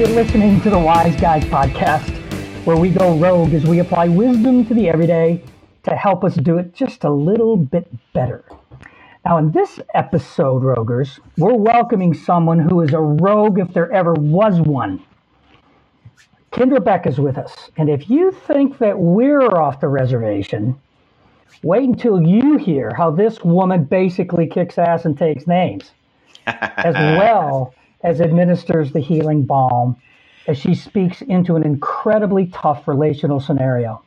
You're listening to the Wise Guys podcast, where we go rogue as we apply wisdom to the everyday to help us do it just a little bit better. Now, in this episode, Roguers, we're welcoming someone who is a rogue if there ever was one. Kindra Beck is with us, and if you think that we're off the reservation, wait until you hear how this woman basically kicks ass and takes names, as well as administers the healing balm as she speaks into an incredibly tough relational scenario.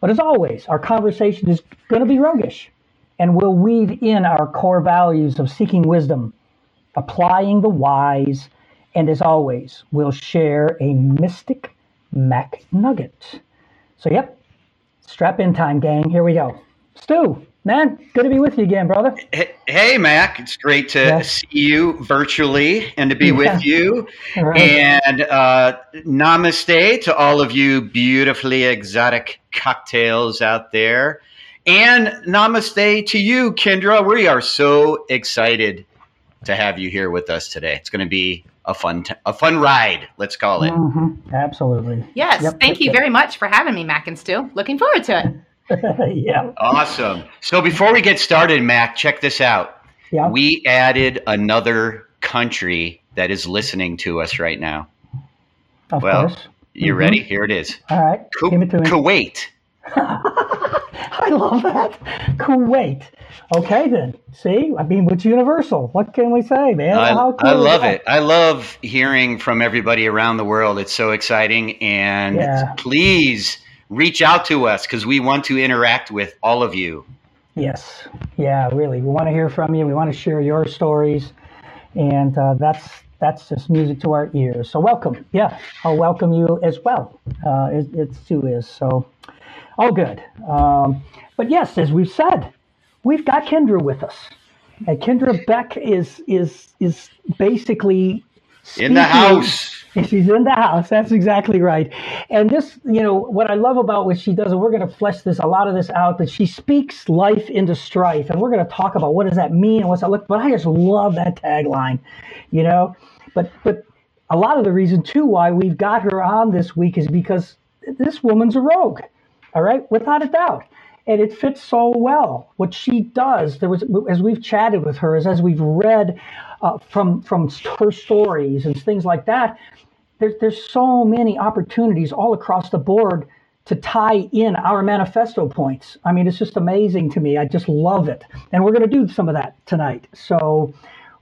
But as always, our conversation is going to be roguish and we'll weave in our core values of seeking wisdom, applying the wise, and as always, we'll share a mystic MacNugget. So, yep, strap in time, gang. Here we go. Stu, man, good to be with you again, brother. Hey, Mac. It's great to yes. see you virtually and to be yeah. with you. Right. And uh, namaste to all of you beautifully exotic cocktails out there. And namaste to you, Kindra. We are so excited to have you here with us today. It's going to be a fun t- a fun ride. Let's call it. Mm-hmm. Absolutely. Yes. Yep, thank yep, you yep. very much for having me, Mac and Stu. Looking forward to it. yeah. Awesome. So before we get started, Mac, check this out. Yeah. We added another country that is listening to us right now. Of well, course. You mm-hmm. ready? Here it is. All right. Ku- Kuwait. I love that. Kuwait. Okay, then. See, I mean, it's universal. What can we say, man? I, cool I love it. I love hearing from everybody around the world. It's so exciting. And yeah. please reach out to us because we want to interact with all of you. Yes. Yeah, really. We want to hear from you. We want to share your stories. And uh, that's that's just music to our ears. So welcome. Yeah, I'll welcome you as well. Uh, it, it's too is. So all good. Um, but yes, as we've said, we've got Kindra with us. And Kindra Beck is is is basically in the house. She's in the house. That's exactly right. And this, you know, what I love about what she does, and we're going to flesh this a lot of this out. but she speaks life into strife, and we're going to talk about what does that mean and what's that look. But I just love that tagline, you know. But but a lot of the reason too why we've got her on this week is because this woman's a rogue. All right, without a doubt. And it fits so well. What she does, there was, as we've chatted with her, as, as we've read uh, from from her stories and things like that, there's there's so many opportunities all across the board to tie in our manifesto points. I mean, it's just amazing to me. I just love it, and we're going to do some of that tonight. So,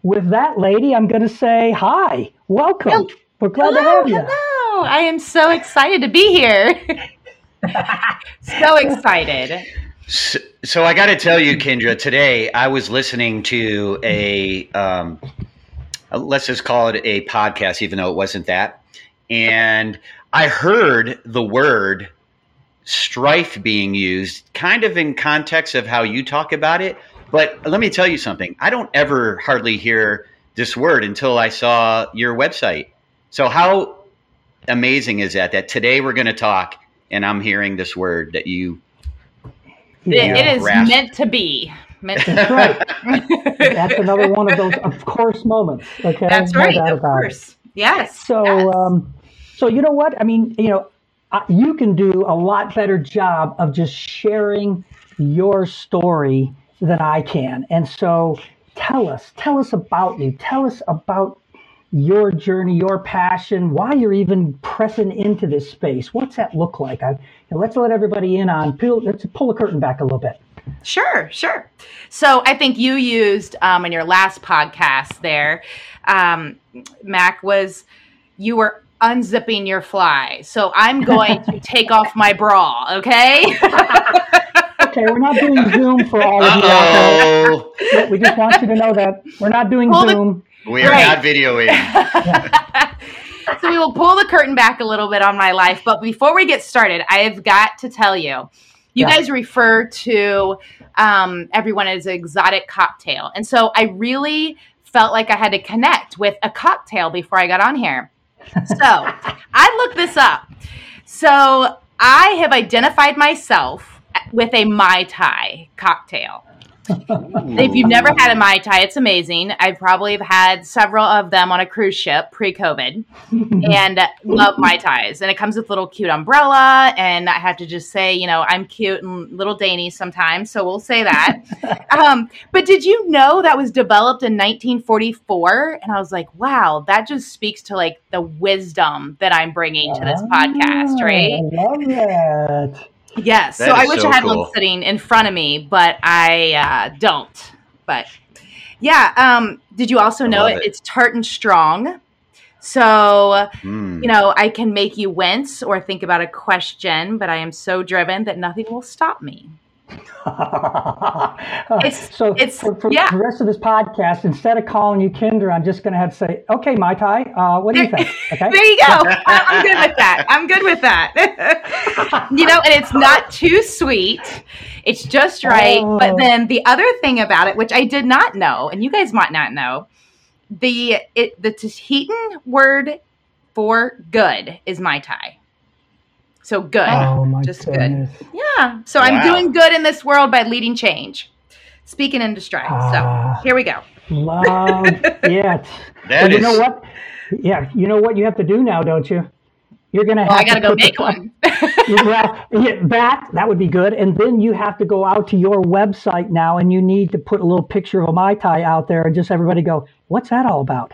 with that, lady, I'm going to say hi, welcome. We're glad hello, to have you. Hello, I am so excited to be here. so excited. So, so I got to tell you, Kindra, today I was listening to a, um, Uh, let's just call it a podcast, even though it wasn't that. And I heard the word strife being used kind of in context of how you talk about it. But let me tell you something. I don't ever hardly hear this word until I saw your website. So how amazing is that? That today we're going to talk and I'm hearing this word that you. it, it is grasp. meant to be. Meant to That's right. That's another one of those of course moments. Okay, that's no right. Of course, it. yes. So, yes. Um, so you know what? I mean, you know, you can do a lot better job of just sharing your story than I can, and so tell us, tell us about you, tell us about your journey, your passion, why you're even pressing into this space. What's that look like? I, let's let everybody in on. Pull, let's pull the curtain back a little bit. Sure, sure. So I think you used um, in your last podcast there, um, Mac was you were unzipping your fly. So I'm going to take off my bra. Okay. okay, we're not doing Zoom for all of you. Out. We just want you to know that we're not doing Pull Zoom. The- we are right. not videoing. so we will pull the curtain back a little bit on my life. But before we get started, I have got to tell you, you yeah. guys refer to um, everyone as exotic cocktail. And so I really felt like I had to connect with a cocktail before I got on here. So I looked this up. So I have identified myself with a Mai Tai cocktail. If you've never had a Mai Tai, it's amazing. I probably have had several of them on a cruise ship pre COVID and love Mai Tais. And it comes with little cute umbrella. And I have to just say, you know, I'm cute and little dainty sometimes. So we'll say that. um, but did you know that was developed in 1944? And I was like, wow, that just speaks to like the wisdom that I'm bringing to this podcast, right? I love that. Yes. That so I wish so I had cool. one sitting in front of me, but I uh, don't. But yeah. Um, did you also know it? it. It's tart and strong. So, Mm. you know, I can make you wince or think about a question, but I am so driven that nothing will stop me. It's- so it's- for, for yeah. the rest of this podcast, instead of calling you Kindra, I'm just going to have to say, okay, Mai Tai, uh, what do you think? Okay. There you go. I- I'm good with that. I'm good with that. you know, and it's not too sweet. It's just right. Oh. But then the other thing about it, which I did not know, and you guys might not know, the it, the Tahitian word for good is my tie. So good. Oh my Just good. Yeah. So I'm doing good in this world by leading change. Speaking into stride. Ah. so here we go. Love it. That Well, you is- know what? Yeah, you know what you have to do now, don't you? You're going to have Well, I got to to go put the- make one. well, yeah, that that would be good. And then you have to go out to your website now, and you need to put a little picture of a mai tai out there, and just everybody go, "What's that all about?"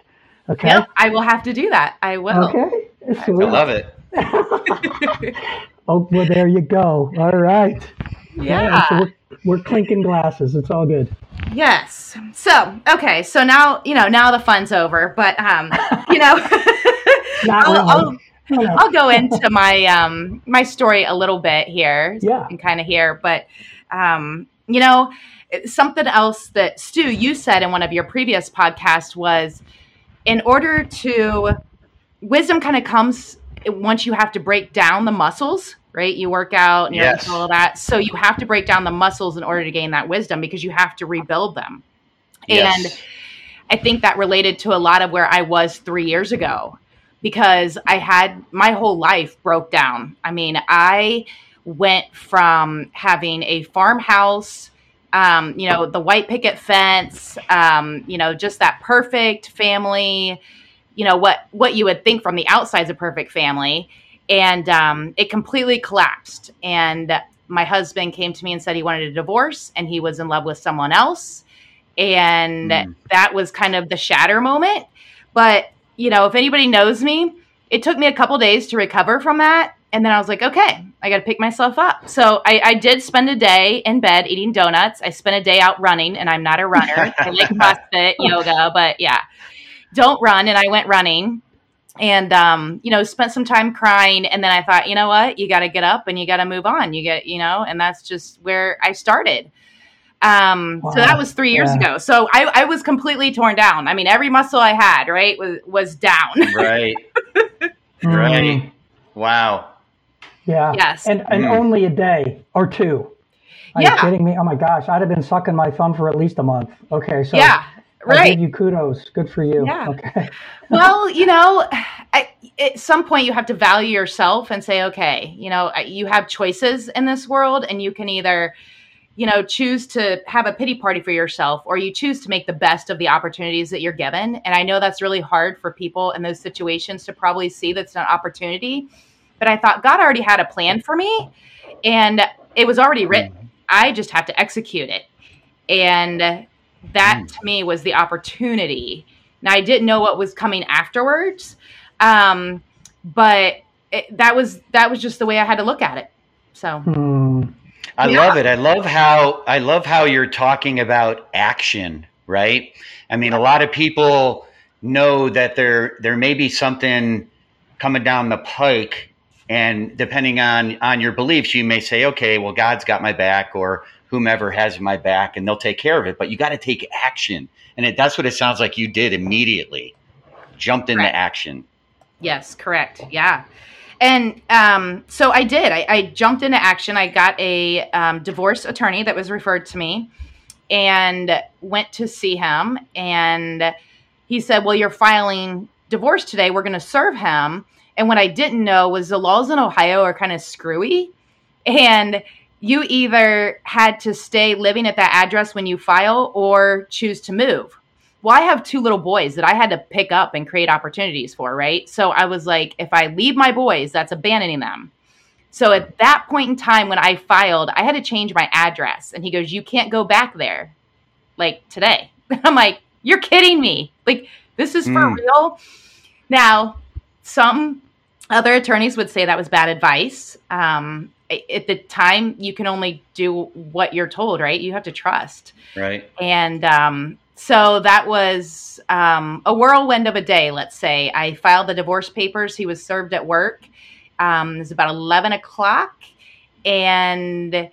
Okay. Yep, I will have to do that. I will. Okay. I love it. Oh, well, there you go. All right. Yeah. so we're, we're clinking glasses. It's all good. Yes. So, okay. So now, you know, now the fun's over, but, um, you know, I'll, I'll, really. No, no. I'll go into my, um, my story a little bit here. Yeah. And kind of here, but, um, you know, something else that Stu, you said in one of your previous podcasts was in order to, wisdom kind of comes once you have to break down the muscles, right? You work out and you Yes. all of that. So you have to break down the muscles in order to gain that wisdom because you have to rebuild them. Yes. And I think that related to a lot of where I was three years ago because I had my whole life broke down. I mean, I went from having a farmhouse, um, you know, the white picket fence, um, you know, just that perfect family, you know, what what you would think from the outside is a perfect family. And um, it completely collapsed. And my husband came to me and said he wanted a divorce and he was in love with someone else. And Mm. that was kind of the shatter moment. But you know if anybody knows me it took me a couple days to recover from that. And then i was like okay i gotta pick myself up. So I, I did spend a day in bed eating donuts. I spent a day out running and i'm not a runner. I like crossfit yoga but yeah don't run and i went running and um, you know spent some time crying and then i thought you know what you got to get up and you got to move on you get you know and that's just where i started um, so that was three years Yeah. ago so I, I was completely torn down i mean every muscle i had right was was down Right. Mm, Right. Wow. Yeah. Yes. And and Mm. only a day or two. Are Yeah. you kidding me? Oh my gosh, I'd have been sucking my thumb for at least a month. Okay, so yeah I right give you kudos. Good for you. Yeah. Okay. well, you know, I, at some point you have to value yourself and say, okay, you know, you have choices in this world, and you can either, you know, choose to have a pity party for yourself, or you choose to make the best of the opportunities that you're given. And I know that's really hard for people in those situations to probably see that's an opportunity. But I thought God already had a plan for me, and it was already written. Mm-hmm. I just have to execute it. And that to me was the opportunity. Now I didn't know what was coming afterwards, um, but it, that was that was just the way I had to look at it. So Hmm. I Yeah. love it. I love how I love how you're talking about action, right? I mean, a lot of people know that there there may be something coming down the pike and depending on on your beliefs, you may say, "Okay, well God's got my back or whomever has my back and they'll take care of it." But you got to take action. And it, that's what it sounds like you did immediately. Jumped into Right. action. yes, correct, yeah. And um, so I did. I, I jumped into action. I got a um, divorce attorney that was referred to me, and went to see him. And he said, "Well, you're filing divorce today. We're going to serve him." And what I didn't know was the laws in Ohio are kind of screwy, and you either had to stay living at that address when you file or choose to move. Well, I have two little boys that I had to pick up and create opportunities for, right? So I was like, if I leave my boys, that's abandoning them. So at that point in time when I filed, I had to change my address. And he goes, You can't go back there like today. I'm like, You're kidding me. Like, this is for Mm. real. Now, some other attorneys would say that was bad advice. Um, at the time, you can only do what you're told, right? You have to trust. Right. And um, so that was um, a whirlwind of a day, let's say. I filed the divorce papers. He was served at work. Um, it was about 11 o'clock. And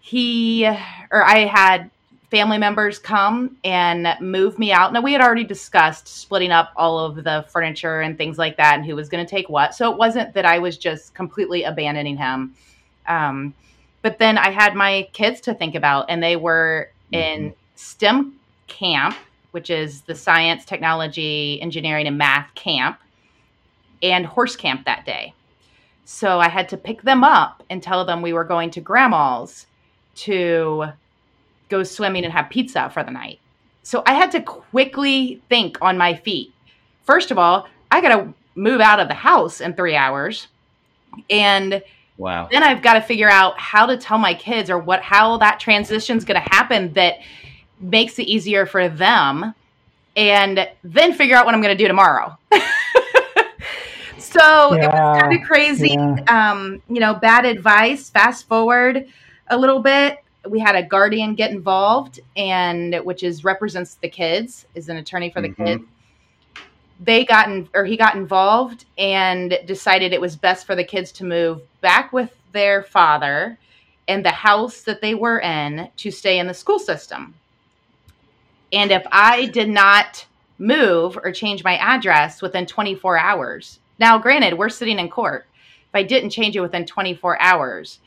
he, or I had family members come and move me out. Now, we had already discussed splitting up all of the furniture and things like that and who was going to take what. So it wasn't that I was just completely abandoning him. Um, but then I had my kids to think about, and they were in STEM camp, which is the science, technology, engineering, and math camp, and horse camp that day. So I had to pick them up and tell them we were going to grandma's to go swimming and have pizza for the night. So I had to quickly think on my feet. First of all, I got to move out of the house in three hours. And Wow. then I've got to figure out how to tell my kids or what how that transition's going to happen that makes it easier for them and then figure out what I'm going to do tomorrow. so it was kind of crazy. yeah. Um, you know, bad advice. Fast forward a little bit. We had a guardian get involved and which is represents the kids, is an attorney for the Mhm. kids they got in, or he got involved and decided it was best for the kids to move back with their father and the house that they were in to stay in the school system. And if I did not move or change my address within 24 hours, now granted, we're sitting in court. If I didn't change it within 24 hours,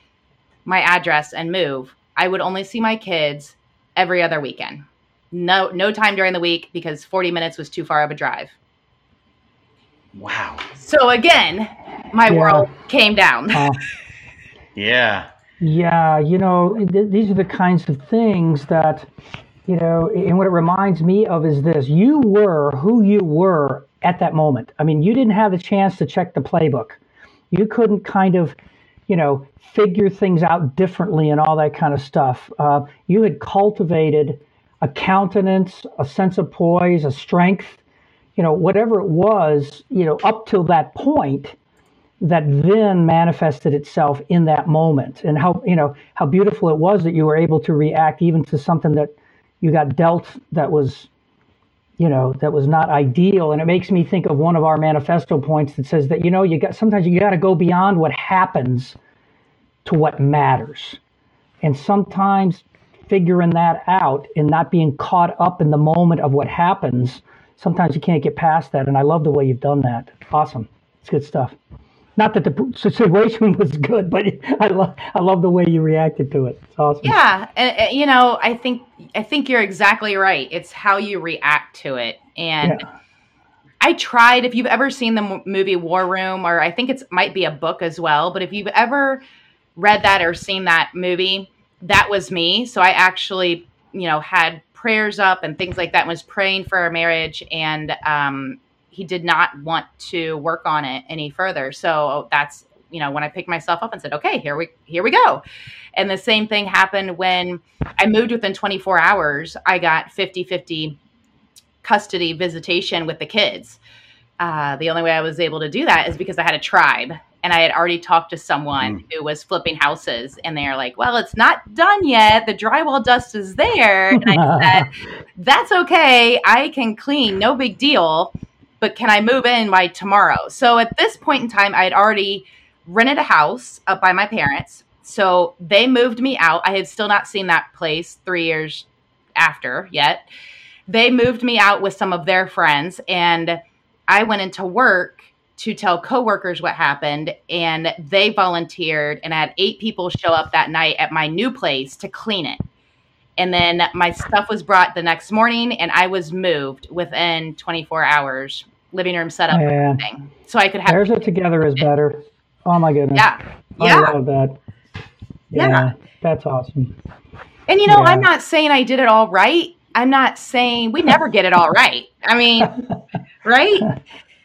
my address and move, I would only see my kids every other weekend. No, no time during the week because 40 minutes was too far of a drive. Wow. So again, my Yeah. world came down. Uh, Yeah. Yeah, you know, th- these are the kinds of things that, you know, and what it reminds me of is this you were who you were at that moment. I mean, you didn't have the chance to check the playbook. You couldn't kind of, you know, figure things out differently and all that kind of stuff. Uh, you had cultivated a countenance, a sense of poise, a strength, you know, whatever it was, you know, up till that point that then manifested itself in that moment and how you know how beautiful it was that you were able to react even to something that you got dealt that was you know that was not ideal. And it makes me think of one of our manifesto points that says that you know you got sometimes you got to go beyond what happens to what matters. And sometimes figuring that out and not being caught up in the moment of what happens sometimes you can't get past that. And i love the way you've done that. Awesome. It's good stuff not that the situation was good, but I love I love the way you reacted to it. It's awesome. Yeah, and, you know, I think I think you're exactly right. It's how you react to it, and Yeah. I tried. If you've ever seen the mo- movie War Room, or I think it might be a book as well, but if you've ever read that or seen that movie, that was me. So I actually, you know, had prayers up and things like that. and Was praying for our marriage, and um, he did not want to work on it any further. So that's you know when I picked myself up and said, "Okay, here we here we go." And the same thing happened when I moved within 24 hours. I got 50-50 custody visitation with the kids. Uh, the only way I was able to do that is because I had a tribe and I had already talked to someone who was flipping houses, and they're like, "Well, it's not done yet. The drywall dust is there." And I said, "That's okay. I can clean. No big deal." But can I move in by tomorrow? So at this point in time, I had already rented a house up by my parents. So they moved me out. I had still not seen that place three years after yet. They moved me out with some of their friends, and I went into work to tell coworkers what happened, and they volunteered, and I had eight people show up that night at my new place to clean it. And then my stuff was brought the next morning, and I was moved within 24 hours, living room set up, Yeah. everything, so I could have. There's it together is better. Oh my goodness. Yeah, I yeah. love that. Yeah. That's awesome. And you know, Yeah. I'm not saying I did it all right. I'm not saying we never get it all right. I mean, right?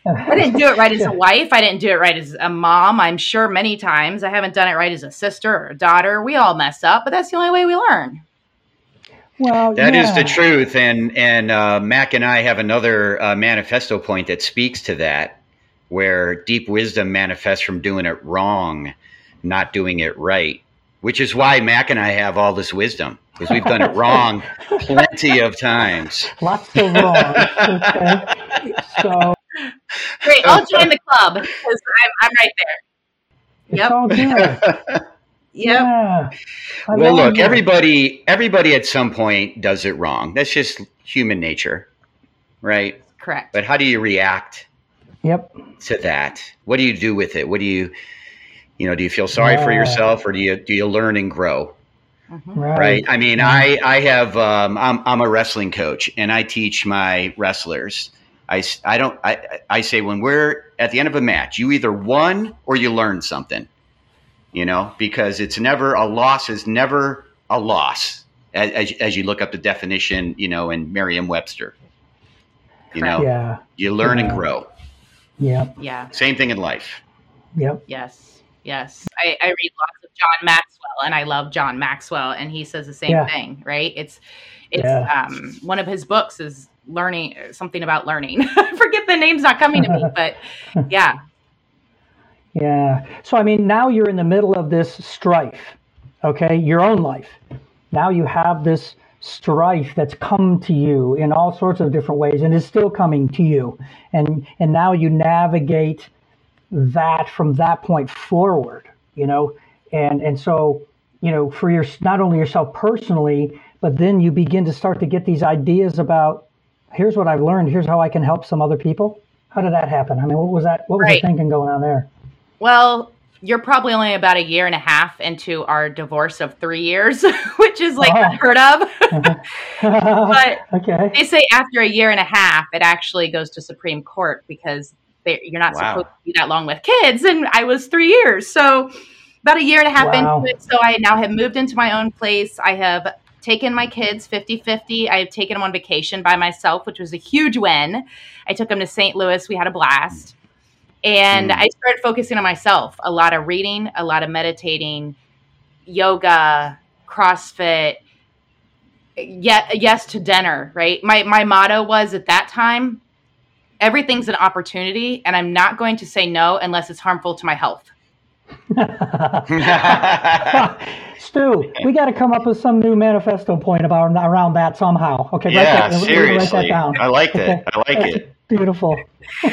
I didn't do it right as a wife. I didn't do it right as a mom. I'm sure many times I haven't done it right as a sister or a daughter. We all mess up, but that's the only way we learn. Well, That is yeah. the truth, and and uh, Mac and I have another uh, manifesto point that speaks to that, where deep wisdom manifests from doing it wrong, not doing it right. Which is why Mac and I have all this wisdom because we've done it wrong plenty of times. Lots of wrong. Okay. So Great, I'll join the club because I'm, I'm right there. it's Yep. all good. Yep. Yeah. I well, look, it. everybody everybody at some point does it wrong. That's just human nature, right? Correct. But how do you react Yep. to that? What do you do with it? What do you, you know, do you feel sorry for yourself or do you do you learn and grow? Mhm. Right. Right. I mean, I I have um, I'm I'm a wrestling coach and I teach my wrestlers. I, I don't I I say when we're at the end of a match, you either won or you learned something. You know, because it's never a loss is never a loss as as, as you look up the definition, you know, in Merriam-Webster. You know, Yeah. you learn and grow. Yeah. Yeah. Same thing in life. Yep. Yes. Yes. I, I read lots of John Maxwell and I love John Maxwell and he says the same Yeah. thing, right? It's it's Yeah. um one of his books is learning something about learning. I forget the name's not coming to me, but yeah. Yeah. So I mean, now you're in the middle of this strife. Okay, your own life. Now you have this strife that's come to you in all sorts of different ways, and is still coming to you. And and now you navigate that from that point forward. You know, and and so you know for your not only yourself personally, but then you begin to start to get these ideas about here's what I've learned. Here's how I can help some other people. How did that happen? I mean, what was that? What was Right. the thinking going on there? Well, you're probably only about a year and a half into our divorce of three years, which is like Oh. unheard of. but okay. they say after a year and a half, it actually goes to Supreme Court because they, you're not Wow. supposed to be that long with kids. And I was three years. So about a year and a half Wow. into it. So I now have moved into my own place. I have taken my kids 50 50. I have taken them on vacation by myself, which was a huge win. I took them to St. Louis. We had a blast. And Mm. I started focusing on myself a lot of reading, a lot of meditating, yoga, CrossFit, yet yes to dinner right my my motto was at that time everything's an opportunity and i'm not going to say no unless it's harmful to my health Stu, we got to come up with some new manifesto point about around that somehow. Okay, write yeah, that, we're write that seriously. down. I like that. I like it. Beautiful.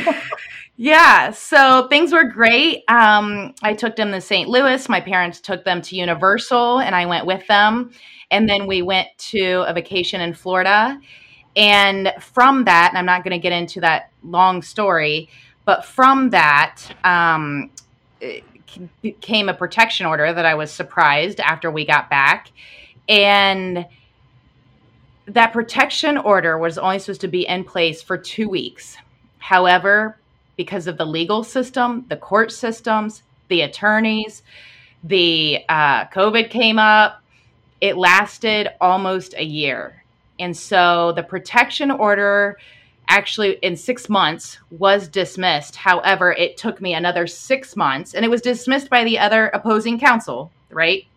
yeah so things were great. Um, i took them to st louis. My parents took them to universal and i went with them. And then we went to a vacation in florida. And from that and i'm not going to get into that long story but from that um, it became a protection order that i was surprised after we got back. And that protection order was only supposed to be in place for two weeks. However, because of the legal system, the court systems, the attorneys, the uh, COVID came up, it lasted almost a year. And so the protection order actually in six months was dismissed. However, it took me another six months and it was dismissed by the other opposing counsel, right?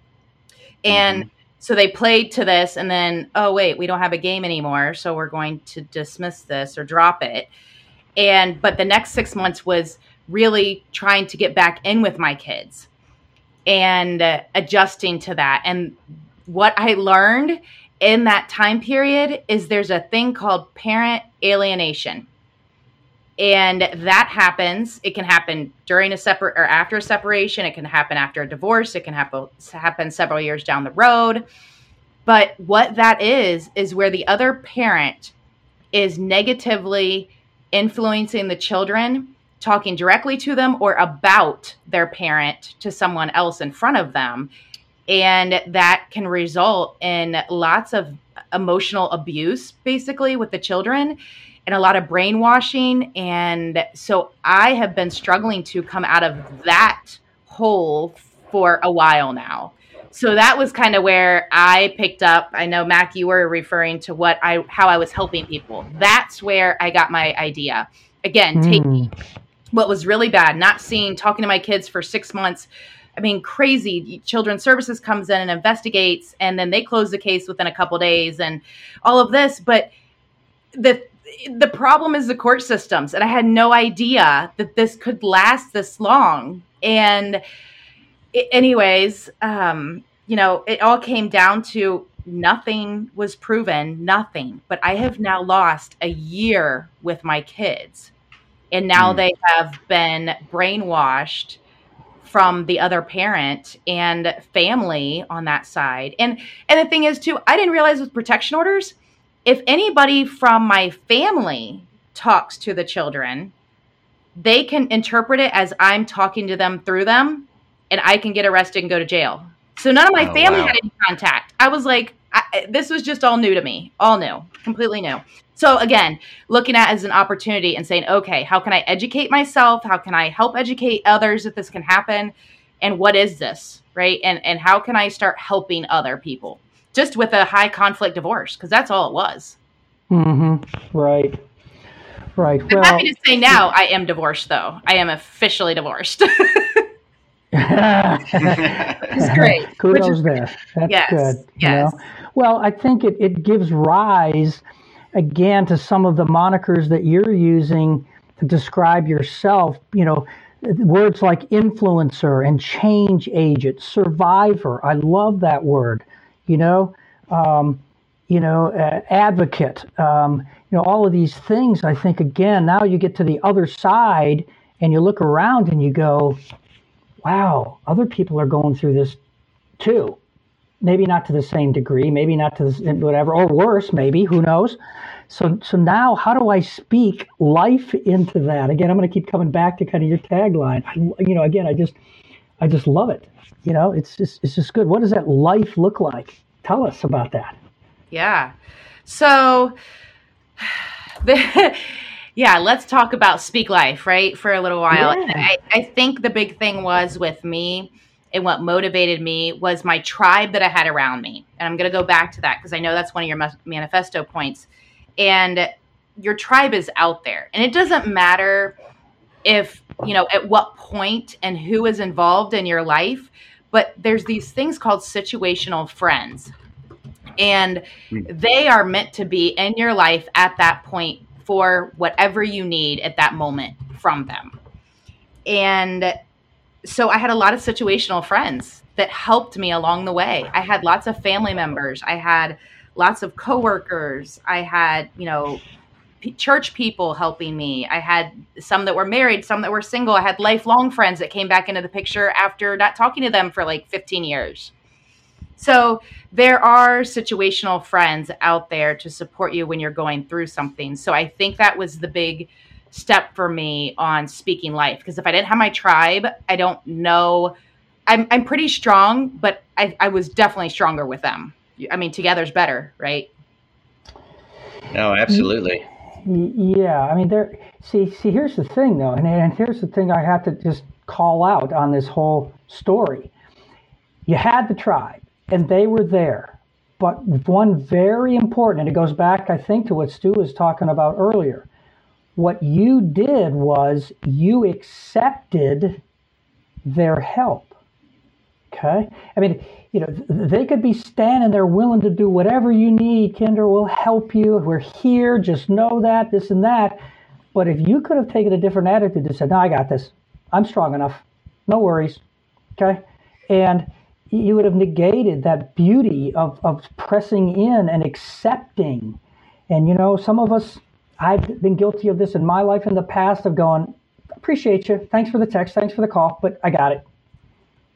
And so they played to this and then, oh, wait, we don't have a game anymore. So we're going to dismiss this or drop it. And, but the next six months was really trying to get back in with my kids and uh, adjusting to that. And what I learned in that time period is there's a thing called parent alienation. And that happens. It can happen during a separate or after a separation. It can happen after a divorce. It can happen happen several years down the road. But what that is is where the other parent is negatively influencing the children, talking directly to them or about their parent to someone else in front of them. And that can result in lots of emotional abuse, basically, with the children and a lot of brainwashing. And so I have been struggling to come out of that hole for a while now. So that was kind of where I picked up. I know Mac, you were referring to what I how I was helping people. That's where I got my idea. Again, Mm. taking what was really bad, not seeing, talking to my kids for six months. I mean, crazy. Children's Services comes in and investigates, and then they close the case within a couple days, and all of this. But the the problem is the court systems, and I had no idea that this could last this long. And i- anyways, um, you know, it all came down to nothing was proven, nothing. But I have now lost a year with my kids, and now Hmm. they have been brainwashed from the other parent and family on that side. And and the thing is too, I didn't realize with protection orders, if anybody from my family talks to the children, they can interpret it as I'm talking to them through them and I can get arrested and go to jail. So none of my Oh, family wow. had any contact. I was like, I, this was just all new to me, all new, completely new. So again, looking at it as an opportunity and saying, okay, how can I educate myself? How can I help educate others that this can happen? And what is this, right? And and how can I start helping other people just with a high conflict divorce? Because that's all it was. Mm-hmm. Right. Right. I'm Well, happy to say now I am divorced, though. I am officially divorced. it's great. Kudos is- there. That's Yes, good. you know? Well, I think it, it gives rise again to some of the monikers that you're using to describe yourself. You know, words like influencer and change agent, survivor. I love that word. You know, um, you know, uh, advocate. Um, you know, all of these things. I think again, now you get to the other side and you look around and you go, wow, other people are going through this too. Maybe not to the same degree, maybe not to the, whatever, or worse, maybe, who knows? So, so now how do I speak life into that? Again, I'm going to keep coming back to kind of your tagline. I, you know, again, I just, I just love it. You know, it's just, it's just good. What does that life look like? Tell us about that. yeah. So, the, yeah, let's talk about Speak Life, right, for a little while. Yeah. I, I think the big thing was with me and what motivated me was my tribe that I had around me. And I'm going to go back to that because I know that's one of your manifesto points. And your tribe is out there. And it doesn't matter if, you know, at what point and who is involved in your life, but there's these things called situational friends. And hmm. they are meant to be in your life at that point for whatever you need at that moment from them. And so I had a lot of situational friends that helped me along the way. I had lots of family members. I had lots of coworkers. I had, you know, church people helping me. I had some that were married, some that were single. I had lifelong friends that came back into the picture after not talking to them for like 15 years. So there are situational friends out there to support you when you're going through something. So I think that was the big step for me on speaking life because if I didn't have my tribe, I don't know. I'm I'm pretty strong, but I, I was definitely stronger with them. I mean, together's better, right? no, absolutely. Yeah, I mean, there. See, see, here's the thing, though, and, and here's the thing I have to just call out on this whole story. You had the tribe, and they were there, but one very important, and it goes back, I think, to what Stu was talking about earlier. What you did was you accepted their help. Okay, I mean, you know, they could be standing there willing to do whatever you need. Kinder will help you. We're here. Just know that this and that. But if you could have taken a different attitude and said, "No, I got this. I'm strong enough. No worries." Okay, and you would have negated that beauty of of pressing in and accepting. And you know, some of us, I've been guilty of this in my life in the past of going, "Appreciate you. Thanks for the text. Thanks for the call, but I got it."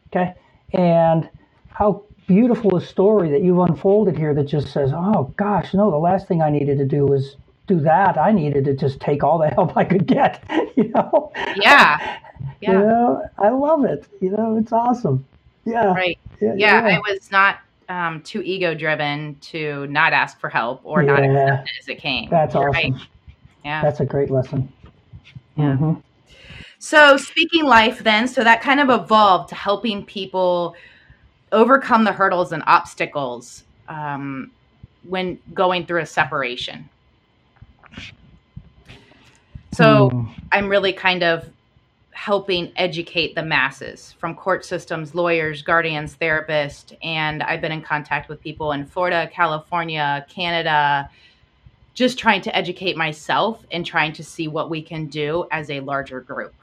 Okay. And how beautiful a story that you've unfolded here that just says, oh gosh, no, the last thing I needed to do was do that. I needed to just take all the help I could get. You know? Yeah. You know, I love it. You know, it's awesome. Yeah. Right. Yeah. Yeah. I was not um, too ego driven to not ask for help or not accept it as it came. That's awesome. right. Yeah. That's a great lesson. Yeah. Mhm. So, speaking life, then, so that kind of evolved to helping people overcome the hurdles and obstacles um, when going through a separation. So mm. I'm really kind of helping educate the masses from court systems, lawyers, guardians, therapists, and I've been in contact with people in Florida, California, Canada, just trying to educate myself and trying to see what we can do as a larger group.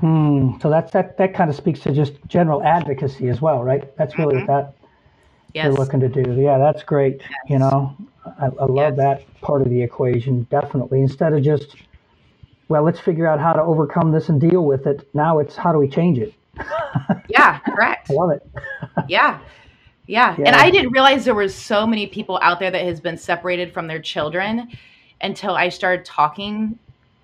Hmm. So that's that. That kind of speaks to just general advocacy as well, right? That's really mm-hmm. what that yes. you're looking to do. Yeah, that's great. Yes. You know, I, I love yes. that part of the equation. Definitely. Instead of just, well, let's figure out how to overcome this and deal with it. Now it's how do we change it? yeah, correct. I love it. yeah. Yeah. yeah. And I didn't realize there were so many people out there that has been separated from their children until I started talking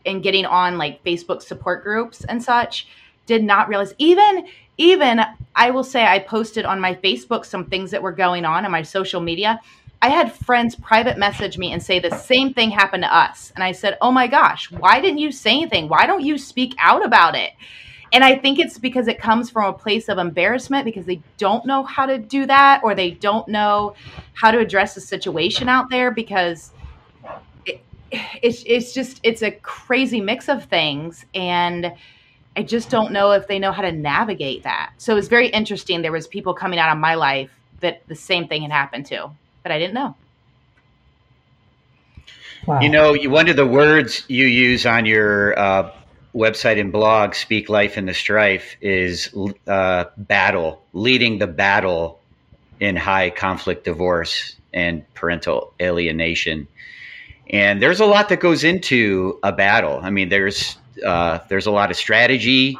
and getting on like Facebook support groups and such. Did not realize even even I will say I posted on my Facebook some things that were going on in my social media. I had friends private message me and say the same thing happened to us. And I said, Oh my gosh, why didn't you say anything? Why don't you speak out about it? And I think it's because it comes from a place of embarrassment because they don't know how to do that or they don't know how to address the situation out there because it, it's, it's just, it's a crazy mix of things. And I just don't know if they know how to navigate that. So it's very interesting. There was people coming out of my life that the same thing had happened to, but I didn't know. Wow. You know, one of the words you use on your uh, website and blog, Speak Life in the Strife, is uh, battle, leading the battle in high conflict divorce and parental alienation. And there's a lot that goes into a battle. I mean, there's uh, there's a lot of strategy.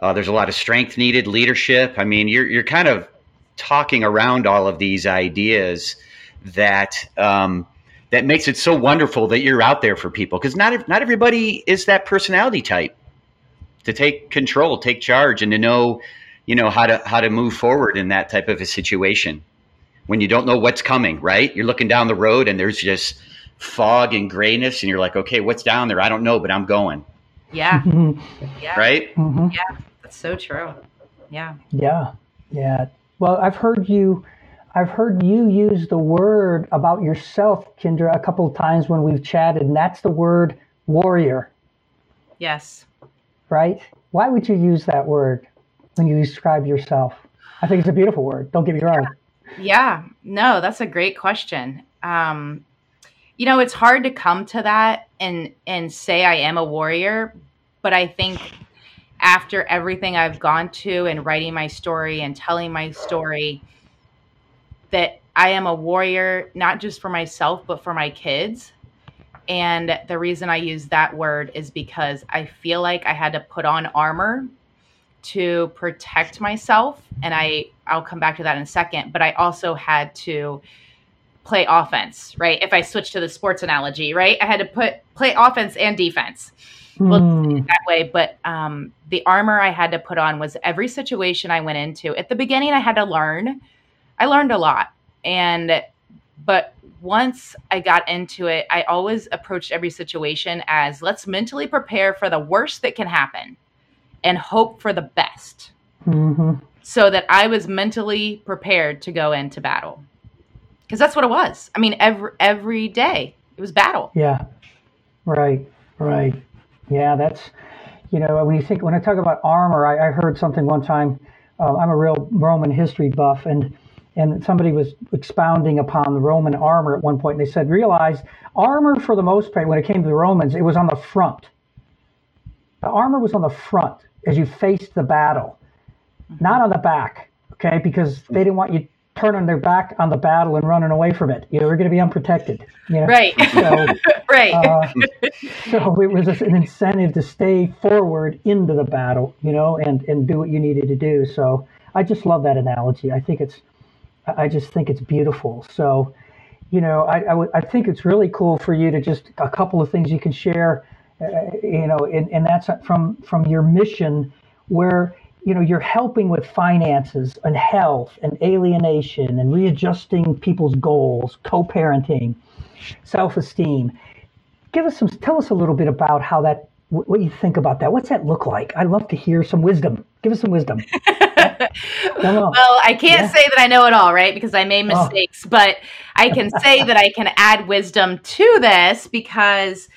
Uh, there's a lot of strength needed, leadership. I mean, you're you're kind of talking around all of these ideas that um, that makes it so wonderful that you're out there for people because not not everybody is that personality type to take control, take charge, and to know you know how to how to move forward in that type of a situation when you don't know what's coming. Right? You're looking down the road and there's just fog and grayness, and you're like, okay, what's down there? I don't know, but I'm going. Yeah. yeah. Right? Mm-hmm. Yeah. That's so true. Yeah. Yeah. Yeah. Well, I've heard you I've heard you use the word about yourself, Kindra, a couple of times when we've chatted, and that's the word warrior. Yes. Right? Why would you use that word when you describe yourself? I think it's a beautiful word. Don't get me wrong. Yeah. yeah. No, that's a great question. Um, you know, it's hard to come to that and and say I am a warrior, but I think after everything I've gone to and writing my story and telling my story that I am a warrior not just for myself but for my kids. And the reason I use that word is because I feel like I had to put on armor to protect myself and I I'll come back to that in a second, but I also had to play offense, right? If I switch to the sports analogy, right? I had to put play offense and defense. Well, mm. that way, but um, the armor I had to put on was every situation I went into. At the beginning, I had to learn. I learned a lot, and but once I got into it, I always approached every situation as let's mentally prepare for the worst that can happen, and hope for the best, mm-hmm. so that I was mentally prepared to go into battle because that's what it was. I mean, every every day it was battle. Yeah, right, right. Yeah, that's you know when you think when I talk about armor, I, I heard something one time. Uh, I'm a real Roman history buff, and and somebody was expounding upon the Roman armor at one point, and they said, realize armor for the most part, when it came to the Romans, it was on the front. The armor was on the front as you faced the battle, not on the back. Okay, because they didn't want you turning their back on the battle and running away from it. You know, we're going to be unprotected. You know? Right. So, right. Uh, so it was an incentive to stay forward into the battle, you know, and, and do what you needed to do. So I just love that analogy. I think it's, I just think it's beautiful. So, you know, I, I, w- I think it's really cool for you to just a couple of things you can share, uh, you know, and, and that's from, from your mission where you know you're helping with finances and health and alienation and readjusting people's goals co-parenting self-esteem. Give us some tell us a little bit about how that what you think about that. What's that look like? I'd love to hear some wisdom. Give us some wisdom well, I can't yeah. say that I know it all, right? Because I made oh. mistakes, oh. but I can say that I can add wisdom to this because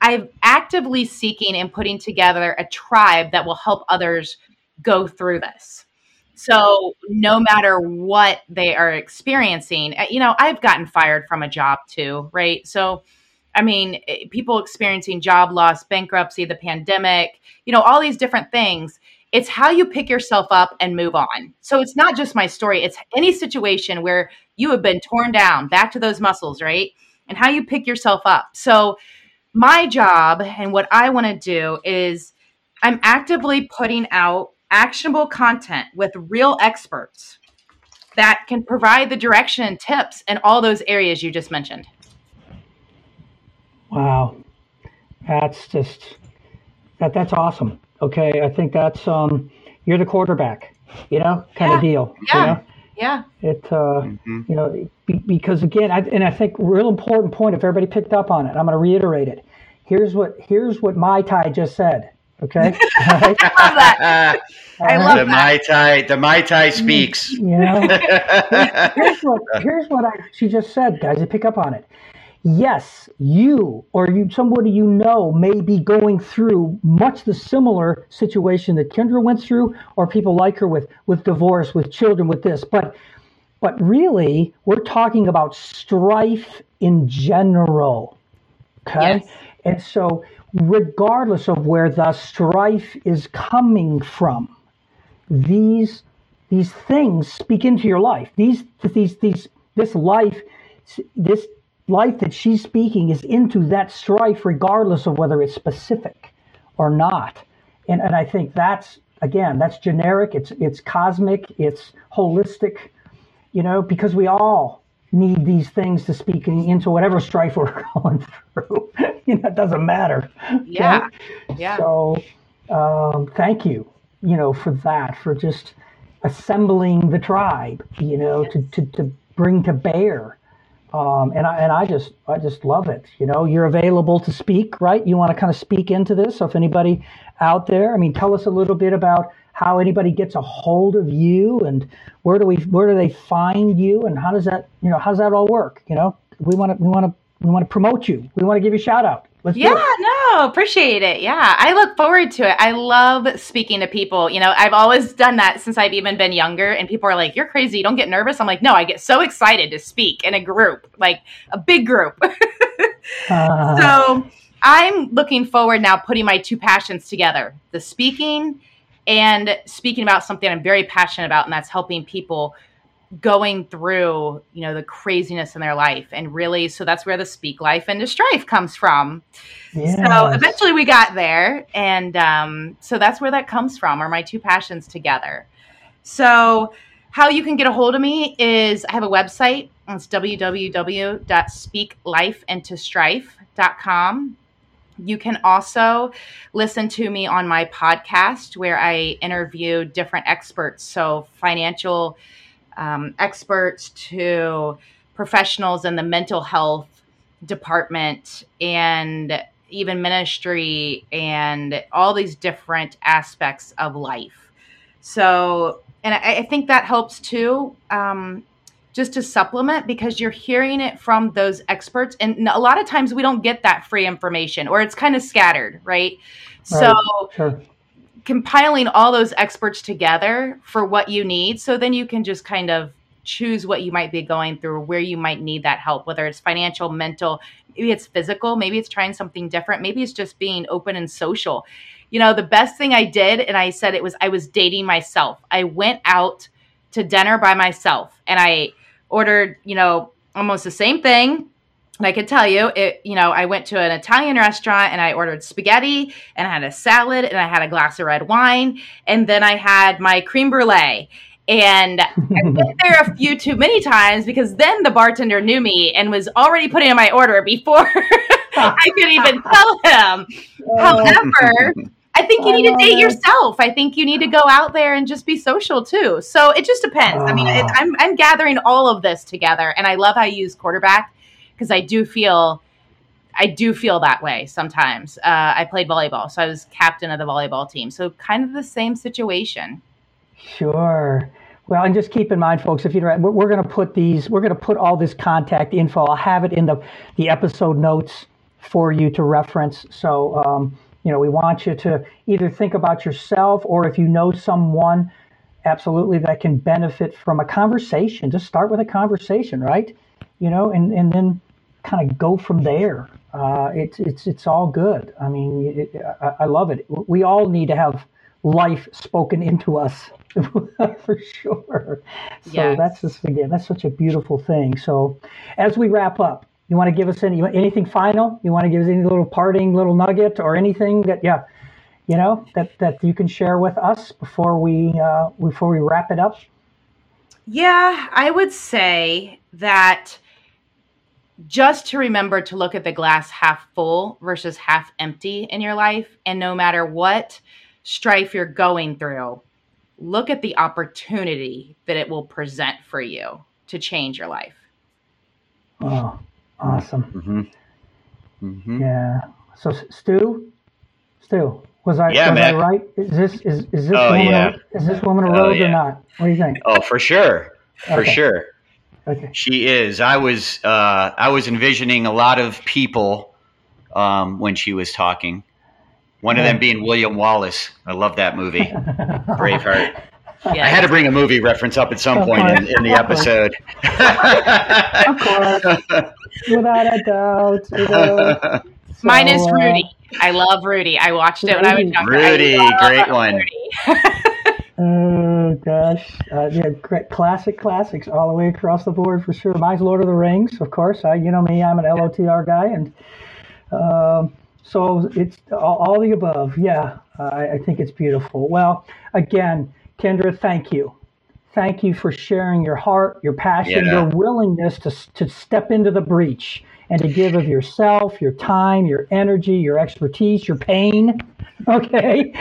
I'm actively seeking and putting together a tribe that will help others go through this. So, no matter what they are experiencing, eh, you know, I've gotten fired from a job too, right? So, I mean, eh, people experiencing job loss, bankruptcy, the pandemic, you know, all these different things. It's how you pick yourself up and move on. So it's not just my story, it's any situation where you have been torn down, back to those muscles, right? And how you pick yourself up. So, my job and what I want to do is I'm actively putting out actionable content with real experts that can provide the direction and tips in all those areas you just mentioned. Wow. That's just that that's awesome. Okay, I think that's um you're the quarterback, you know, kind yeah. of deal. Yeah. You know? Yeah. It uh mm-hmm. you know be, because again I, and I think real important point if everybody picked up on it. I'm going to reiterate it. Here's what here's what Mai Tai just said. Okay. I love that. I love the that. Mai Tai. The Mai Tai speaks. You know, here's, what here's what I, she just said, guys. To pick up on it. Yes, you or you somebody you know may be going through much the similar situation that Kindra went through, or people like her with with divorce, with children, with this. But but really, we're talking about strife in general. Okay, yes. and so regardless of where the strife is coming from. These these things speak into your life. These these these this life this life that she's speaking is into that strife regardless of whether it's specific or not. And and I think that's again that's generic, it's it's cosmic, it's holistic, you know, because we all need these things to speak into whatever strife we're going through. you know, it doesn't matter. Yeah. Right? Yeah. So um, thank you, you know, for that, for just assembling the tribe, you know, yes. to, to, to bring to bear. Um, and I and I just I just love it. You know, you're available to speak, right? You want to kind of speak into this. So if anybody out there, I mean, tell us a little bit about how anybody gets a hold of you and where do we where do they find you and how does that you know how does that all work you know we want to we want to we want to promote you we want to give you a shout out Let's yeah, no, appreciate it. Yeah, I look forward to it. I love speaking to people. You know, I've always done that since I've even been younger. And people are like, "You're crazy. You don't get nervous." I'm like, "No, I get so excited to speak in a group, like a big group." uh. So I'm looking forward now, putting my two passions together: the speaking and speaking about something I'm very passionate about, and that's helping people going through, you know, the craziness in their life. And really, so that's where the Speak Life into Strife comes from. Yes. So eventually we got there. And um, so that's where that comes from, are my two passions together. So, how you can get a hold of me is I have a website. It's www.speaklifeintostrife.com. You can also listen to me on my podcast where I interview different experts. So, financial um, experts to professionals in the mental health department and even ministry and all these different aspects of life. So, and I, I think that helps too. Um, just to supplement because you're hearing it from those experts and a lot of times we don't get that free information or it's kind of scattered right, right. so sure. Compiling all those experts together for what you need so then you can just kind of choose what you might be going through where you might need that help whether it's financial mental maybe it's physical maybe it's trying something different maybe it's just being open and social you know the best thing i did and i said it was i was dating myself i went out to dinner by myself and i ordered, you know, almost the same thing. And I could tell you, it, you know, I went to an Italian restaurant and I ordered spaghetti and I had a salad and I had a glass of red wine and then I had my cream brulee. And I went there a few too many times because then the bartender knew me and was already putting in my order before I could even tell him. However, I think you need to date yourself. I think you need to go out there and just be social too. So it just depends. I mean, it, ah. I'm I'm gathering all of this together, and I love how you use quarterback because I do feel. I do feel that way sometimes. Uh, I played volleyball, so I was captain of the volleyball team. So kind of the same situation. Sure. Well, and just keep in mind, folks, if you we're, we're going to put these, we're going to put all this contact info. I'll have it in the the episode notes for you to reference. So, um, you know, we want you to either think about yourself or if you know someone absolutely that can benefit from a conversation, just start with a conversation, right? You know, and, and then kind of go from there. Uh, it's, it's, it's all good. I mean, it, I, I love it. We all need to have life spoken into us for sure. So yes. that's just, again, that's such a beautiful thing. So as we wrap up, you want to give us any anything final? You want to give us any little parting little nugget or anything that yeah, you know that that you can share with us before we uh, before we wrap it up? Yeah, I would say that just to remember to look at the glass half full versus half empty in your life, and no matter what strife you're going through, look at the opportunity that it will present for you to change your life. Oh, Awesome. Mm-hmm. Mm-hmm. Yeah. So Stu, Stu, was I yeah, was I right? Is this is is this oh, woman yeah. a, is this woman a rogue oh, yeah. or not? What do you think? Oh, for sure, for okay. sure. Okay. She is. I was uh, I was envisioning a lot of people um, when she was talking. One of them being William Wallace. I love that movie, Braveheart. Yeah. I had to bring a movie reference up at some point in, in, the episode. of course, without a doubt. You. So, Mine is uh, Rudy. I love Rudy. I watched it when I was younger. Rudy, great one. oh gosh, uh, yeah, great classic classics all the way across the board for sure. Mine's Lord of the Rings, of course. I, you know me, I'm an LOTR guy, and um, so it's all, all, the above. Yeah, I, I think it's beautiful. Well, again Kindra, thank you. Thank you for sharing your heart, your passion, yeah. your willingness to, to step into the breach and to give of yourself, your time, your energy, your expertise, your pain. Okay.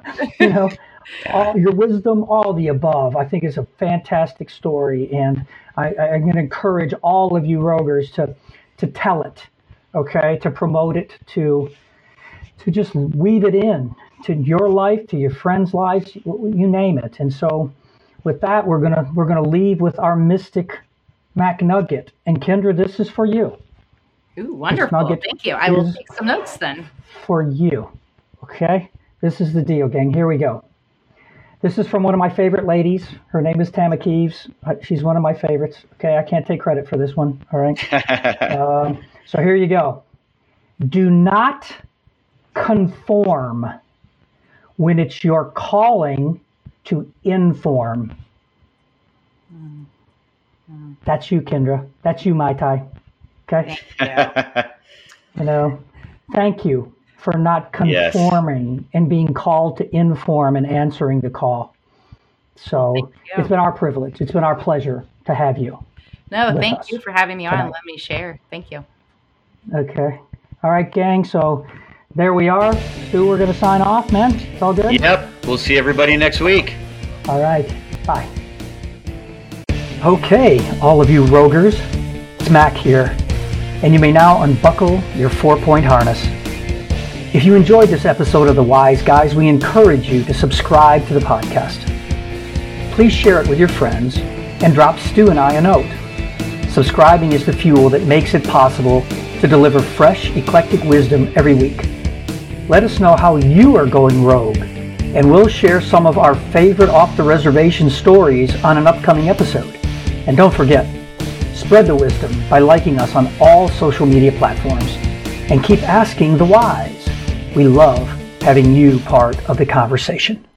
you know, all your wisdom, all the above. I think is a fantastic story. And I, I'm going to encourage all of you Rogers to, to tell it. Okay. To promote it, to, to just weave it in to your life, to your friends' lives, you name it. And so, with that, we're gonna we're gonna leave with our mystic MacNugget. And Kindra, this is for you. Ooh, wonderful! Thank you. I will take some notes then. For you, okay? This is the deal, gang. Here we go. This is from one of my favorite ladies. Her name is Tama Kieves. Uh, she's one of my favorites. Okay, I can't take credit for this one. All right. um, so here you go. Do not conform when it's your calling to inform. Mm-hmm. That's you, Kindra. That's you, Mai Tai. Okay? you know, thank you for not conforming yes. and being called to inform and answering the call. So it's been our privilege. It's been our pleasure to have you. No, thank us. you for having me on and let me share. Thank you. Okay. All right, gang. So there we are. Stu, we're going to sign off, man. It's all good? Yep. We'll see everybody next week. All right. Bye. Okay, all of you rogers, it's Mac here, and you may now unbuckle your four-point harness. If you enjoyed this episode of The Wise Guys, we encourage you to subscribe to the podcast. Please share it with your friends and drop Stu and I a note. Subscribing is the fuel that makes it possible to deliver fresh, eclectic wisdom every week. Let us know how you are going rogue, and we'll share some of our favorite off the reservation stories on an upcoming episode. And don't forget, spread the wisdom by liking us on all social media platforms and keep asking the wise. We love having you part of the conversation.